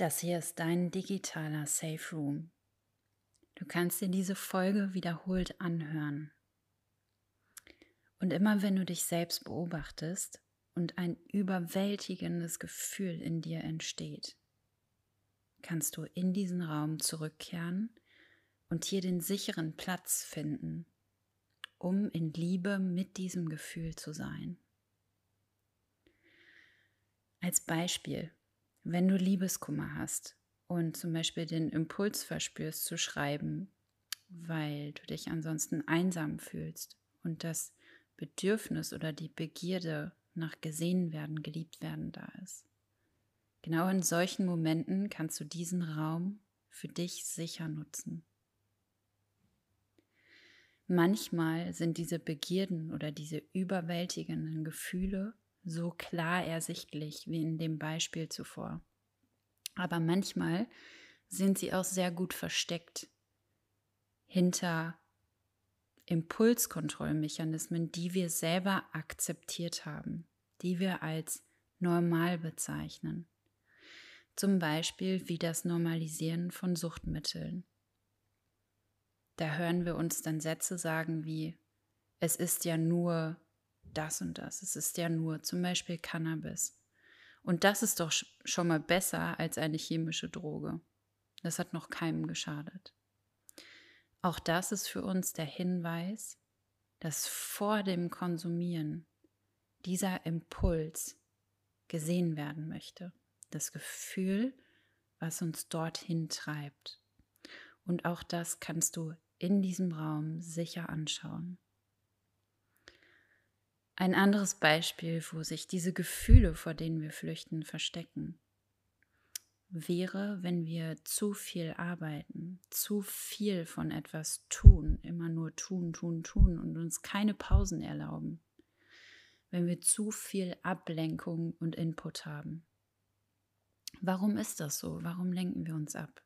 Das hier ist dein digitaler Safe Room. Du kannst dir diese Folge wiederholt anhören. Und immer wenn du dich selbst beobachtest und ein überwältigendes Gefühl in dir entsteht, kannst du in diesen Raum zurückkehren und hier den sicheren Platz finden, um in Liebe mit diesem Gefühl zu sein. Als Beispiel, wenn du Liebeskummer hast und zum Beispiel den Impuls verspürst zu schreiben, weil du dich ansonsten einsam fühlst und das Bedürfnis oder die Begierde nach gesehen werden, geliebt werden da ist. Genau in solchen Momenten kannst du diesen Raum für dich sicher nutzen. Manchmal sind diese Begierden oder diese überwältigenden Gefühle so klar ersichtlich wie in dem Beispiel zuvor. Aber manchmal sind sie auch sehr gut versteckt hinter Impulskontrollmechanismen, die wir selber akzeptiert haben, die wir als normal bezeichnen. Zum Beispiel wie das Normalisieren von Suchtmitteln. Da hören wir uns dann Sätze sagen wie, es ist ja nur das und das. Es ist ja nur zum Beispiel Cannabis. Und das ist doch schon mal besser als eine chemische Droge. Das hat noch keinem geschadet. Auch das ist für uns der Hinweis, dass vor dem Konsumieren dieser Impuls gesehen werden möchte. Das Gefühl, was uns dorthin treibt. Und auch das kannst du in diesem Raum sicher anschauen. Ein anderes Beispiel, wo sich diese Gefühle, vor denen wir flüchten, verstecken, wäre, wenn wir zu viel arbeiten, zu viel von etwas tun, immer nur tun, tun, tun und uns keine Pausen erlauben. Wenn wir zu viel Ablenkung und Input haben. Warum ist das so? Warum lenken wir uns ab?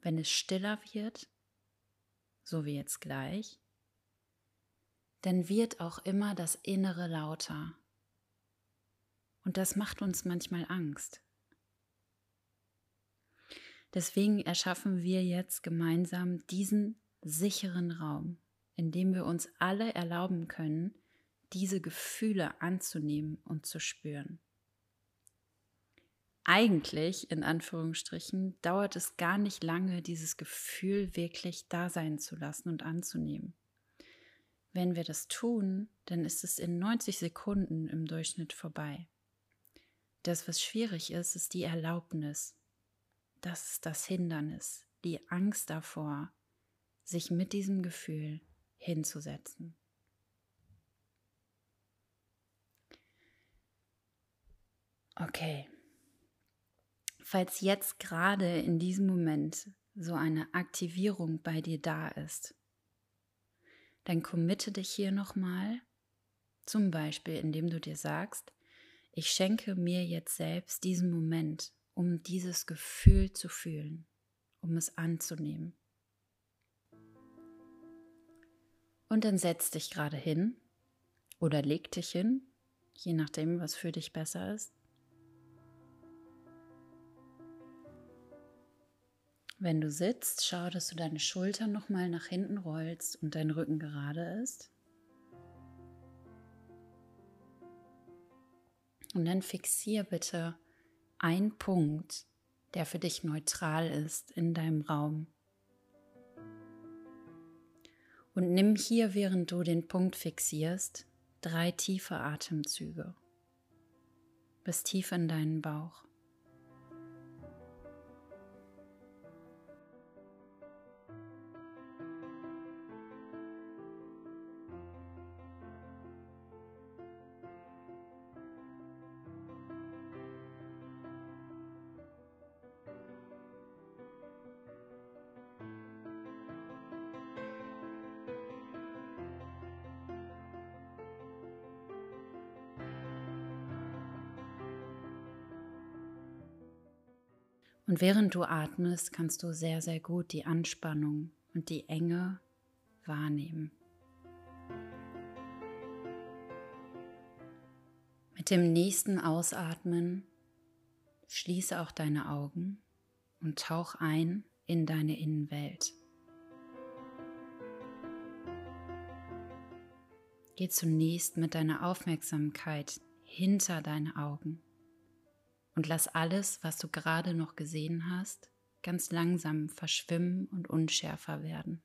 Wenn es stiller wird, so wie jetzt gleich, dann wird auch immer das Innere lauter. Und das macht uns manchmal Angst. Deswegen erschaffen wir jetzt gemeinsam diesen sicheren Raum, in dem wir uns alle erlauben können, diese Gefühle anzunehmen und zu spüren. Eigentlich, in Anführungsstrichen, dauert es gar nicht lange, dieses Gefühl wirklich da sein zu lassen und anzunehmen. Wenn wir das tun, dann ist es in 90 Sekunden im Durchschnitt vorbei. Das, was schwierig ist, ist die Erlaubnis. Das ist das Hindernis, die Angst davor, sich mit diesem Gefühl hinzusetzen. Okay. Falls jetzt gerade in diesem Moment so eine Aktivierung bei dir da ist, dann committe dich hier nochmal, zum Beispiel indem du dir sagst, ich schenke mir jetzt selbst diesen Moment, um dieses Gefühl zu fühlen, um es anzunehmen. Und dann setz dich gerade hin oder leg dich hin, je nachdem, was für dich besser ist. Wenn du sitzt, schau, dass du deine Schultern nochmal nach hinten rollst und dein Rücken gerade ist. Und dann fixier bitte einen Punkt, der für dich neutral ist in deinem Raum. Und nimm hier, während du den Punkt fixierst, drei tiefe Atemzüge bis tief in deinen Bauch. Und während du atmest, kannst du sehr, sehr gut die Anspannung und die Enge wahrnehmen. Mit dem nächsten Ausatmen Schließe auch deine Augen und tauch ein in deine Innenwelt. Geh zunächst mit deiner Aufmerksamkeit hinter deine Augen und lass alles, was du gerade noch gesehen hast, ganz langsam verschwimmen und unschärfer werden.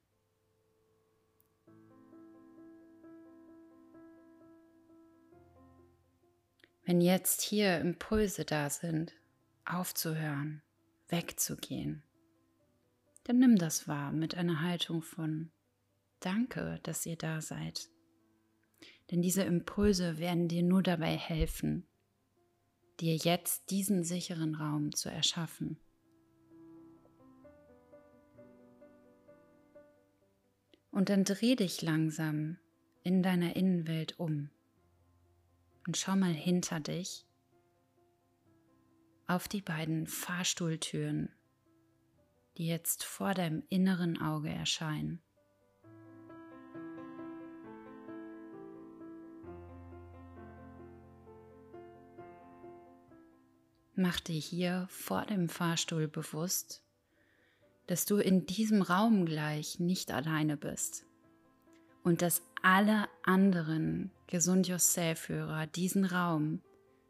Wenn jetzt hier Impulse da sind, aufzuhören, wegzugehen, dann nimm das wahr mit einer Haltung von Danke, dass ihr da seid. Denn diese Impulse werden dir nur dabei helfen, dir jetzt diesen sicheren Raum zu erschaffen. Und dann dreh dich langsam in deiner Innenwelt um und schau mal hinter dich auf die beiden Fahrstuhltüren, die jetzt vor deinem inneren Auge erscheinen. Mach dir hier vor dem Fahrstuhl bewusst, dass du in diesem Raum gleich nicht alleine bist und dass alle anderen Gesund Yourself-Hörer diesen Raum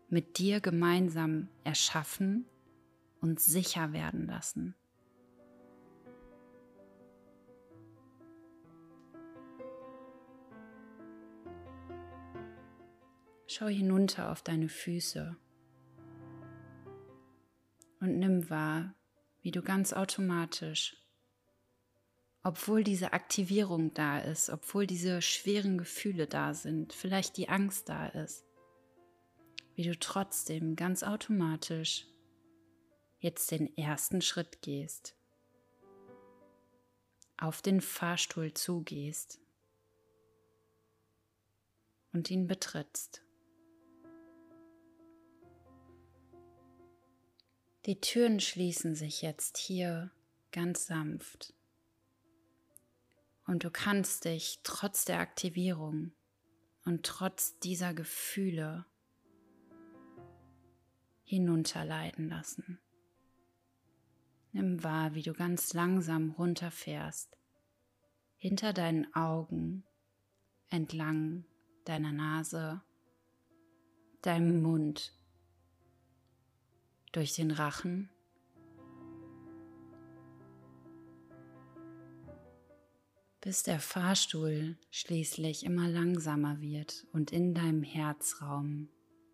mit dir gemeinsam erschaffen und sicher werden lassen. Schau hinunter auf deine Füße und nimm wahr, wie du ganz automatisch, obwohl diese Aktivierung da ist, obwohl diese schweren Gefühle da sind, vielleicht die Angst da ist, wie du trotzdem ganz automatisch jetzt den ersten Schritt gehst, auf den Fahrstuhl zugehst und ihn betrittst. Die Türen schließen sich jetzt hier ganz sanft. Und du kannst dich trotz der Aktivierung und trotz dieser Gefühle hinunterleiten lassen. Nimm wahr, wie du ganz langsam runterfährst, hinter deinen Augen, entlang deiner Nase, deinem Mund, durch den Rachen, bis der Fahrstuhl schließlich immer langsamer wird und in deinem Herzraum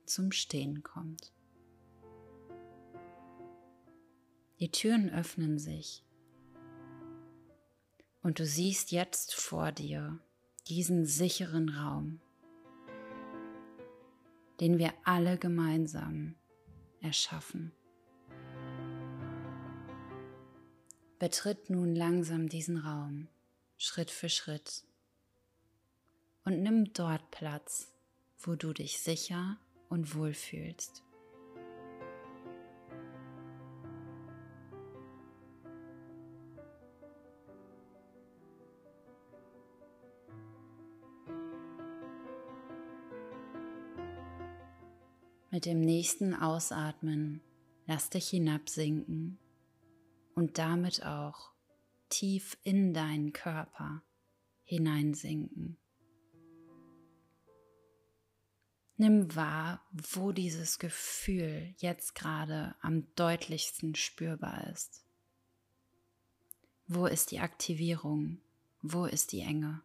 zum Stehen kommt. Die Türen öffnen sich und du siehst jetzt vor dir diesen sicheren Raum, den wir alle gemeinsam erschaffen. Betritt nun langsam diesen Raum, Schritt für Schritt, und nimm dort Platz, wo du dich sicher und wohl fühlst. Mit dem nächsten Ausatmen lass dich hinabsinken und damit auch tief in deinen Körper hineinsinken. Nimm wahr, wo dieses Gefühl jetzt gerade am deutlichsten spürbar ist. Wo ist die Aktivierung? Wo ist die Enge?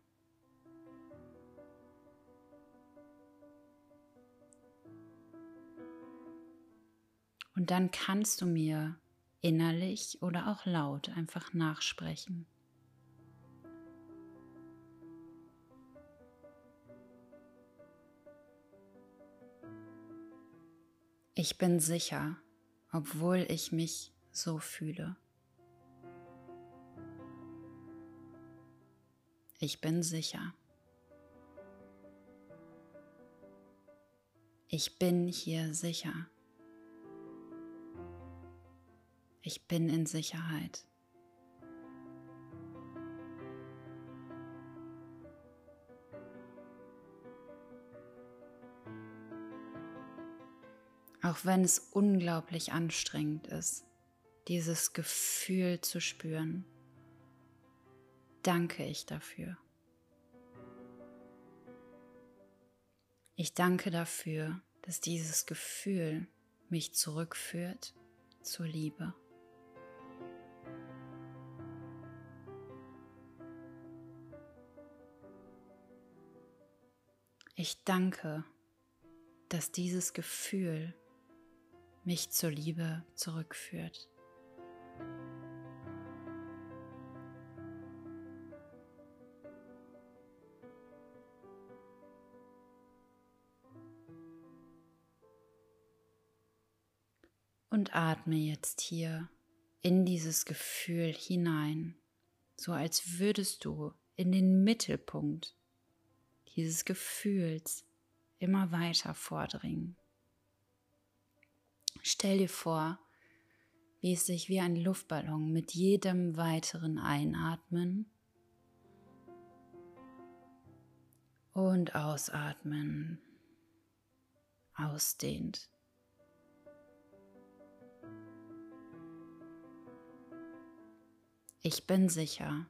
Und dann kannst du mir innerlich oder auch laut einfach nachsprechen. Ich bin sicher, obwohl ich mich so fühle. Ich bin sicher. Ich bin hier sicher. Ich bin in Sicherheit. Auch wenn es unglaublich anstrengend ist, dieses Gefühl zu spüren, danke ich dafür. Ich danke dafür, dass dieses Gefühl mich zurückführt zur Liebe. Ich danke, dass dieses Gefühl mich zur Liebe zurückführt. Und atme jetzt hier in dieses Gefühl hinein, so als würdest du in den Mittelpunkt dieses Gefühls immer weiter vordringen. Stell dir vor, wie es sich wie ein Luftballon mit jedem weiteren Einatmen und Ausatmen ausdehnt. Ich bin sicher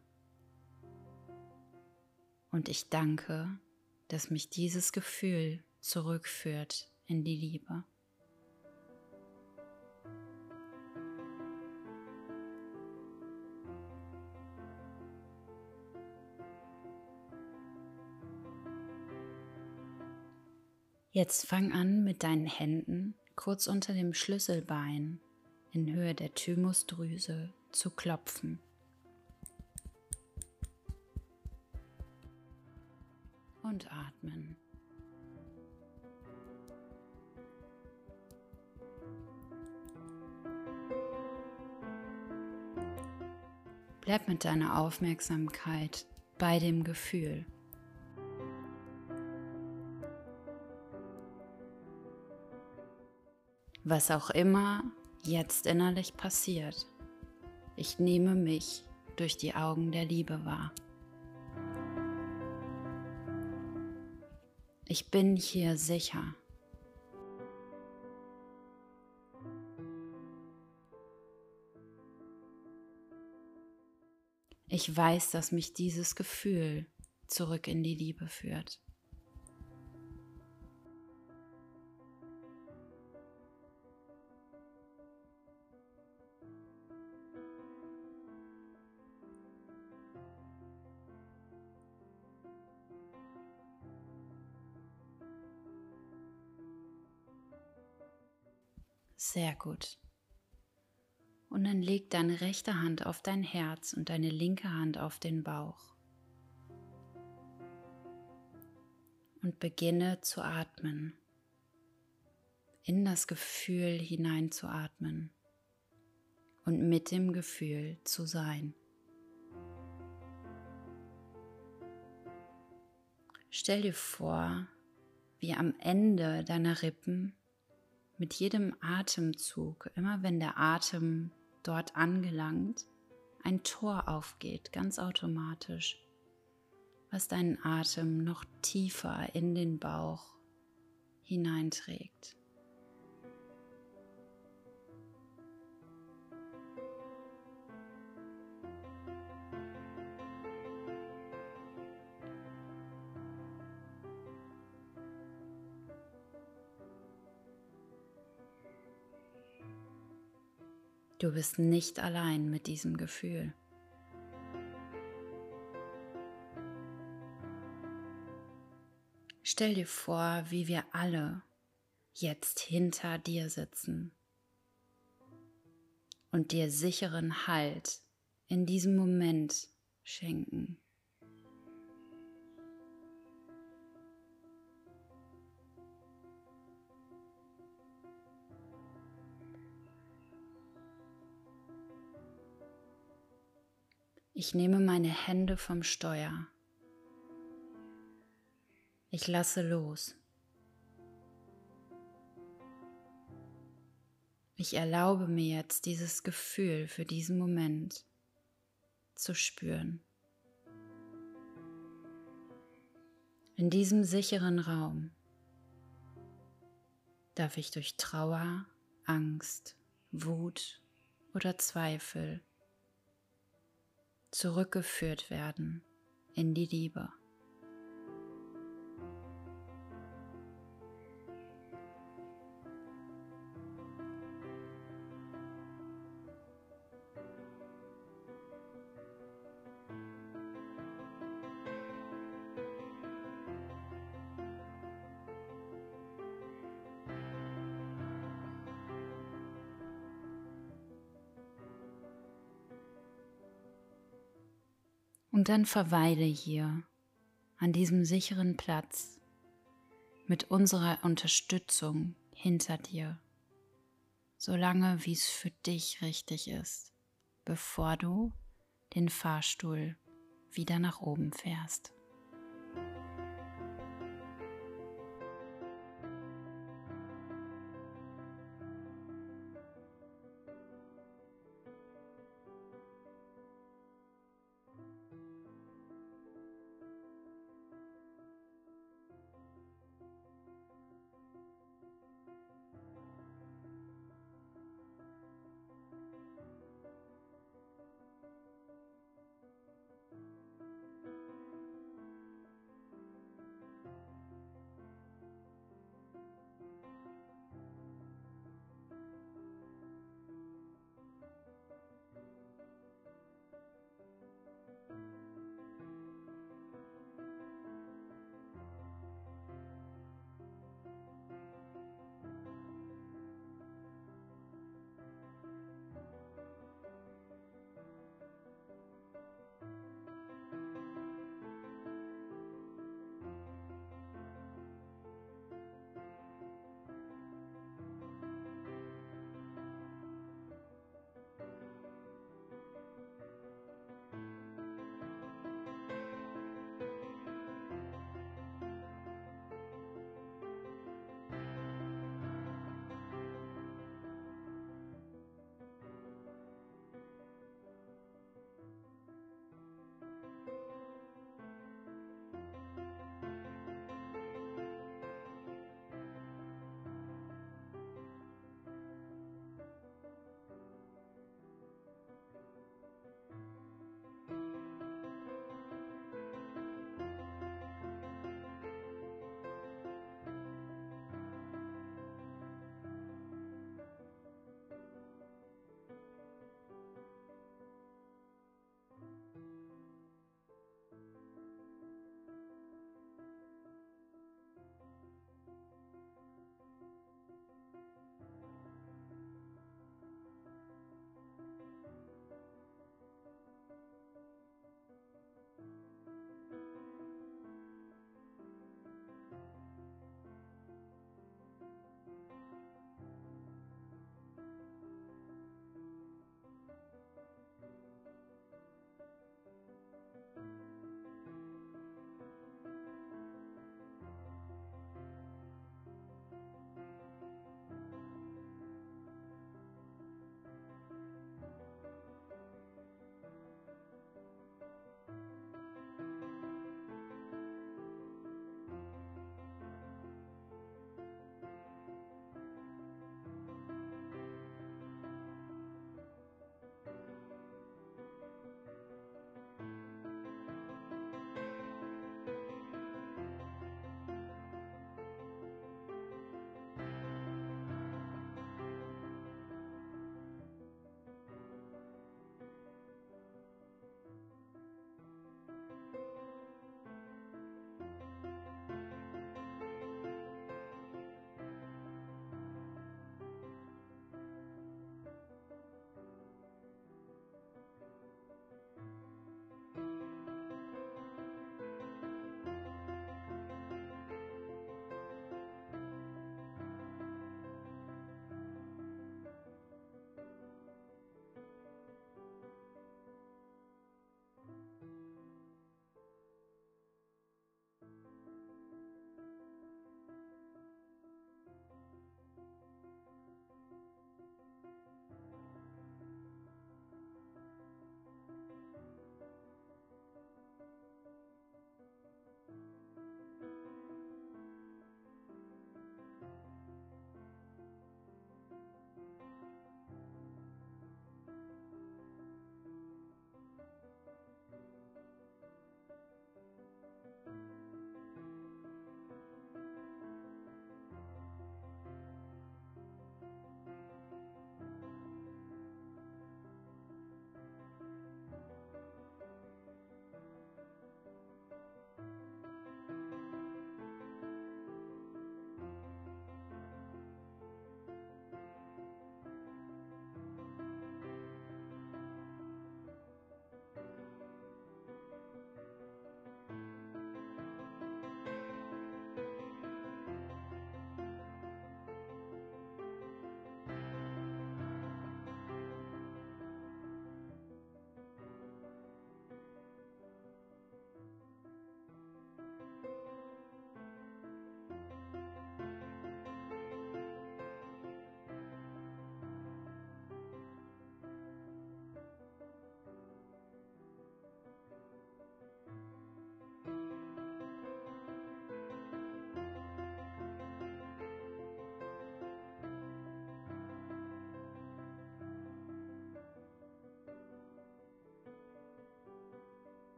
und ich danke dass mich dieses Gefühl zurückführt in die Liebe. Jetzt fang an mit deinen Händen kurz unter dem Schlüsselbein in Höhe der Thymusdrüse zu klopfen. Und atmen. Bleib mit deiner Aufmerksamkeit bei dem Gefühl. Was auch immer jetzt innerlich passiert, ich nehme mich durch die Augen der Liebe wahr. Ich bin hier sicher. Ich weiß, dass mich dieses Gefühl zurück in die Liebe führt. Sehr gut. Und dann leg deine rechte Hand auf dein Herz und deine linke Hand auf den Bauch. Und beginne zu atmen. In das Gefühl hineinzuatmen und mit dem Gefühl zu sein. Stell dir vor, wie am Ende deiner Rippen mit jedem Atemzug, immer wenn der Atem dort angelangt, ein Tor aufgeht, ganz automatisch, was deinen Atem noch tiefer in den Bauch hineinträgt. Du bist nicht allein mit diesem Gefühl. Stell dir vor, wie wir alle jetzt hinter dir sitzen und dir sicheren Halt in diesem Moment schenken. Ich nehme meine Hände vom Steuer. Ich lasse los. Ich erlaube mir jetzt dieses Gefühl für diesen Moment zu spüren. In diesem sicheren Raum, darf ich durch Trauer, Angst, Wut oder Zweifel zurückgeführt werden in die Liebe. Und dann verweile hier an diesem sicheren Platz mit unserer Unterstützung hinter dir, solange wie es für dich richtig ist, bevor du den Fahrstuhl wieder nach oben fährst.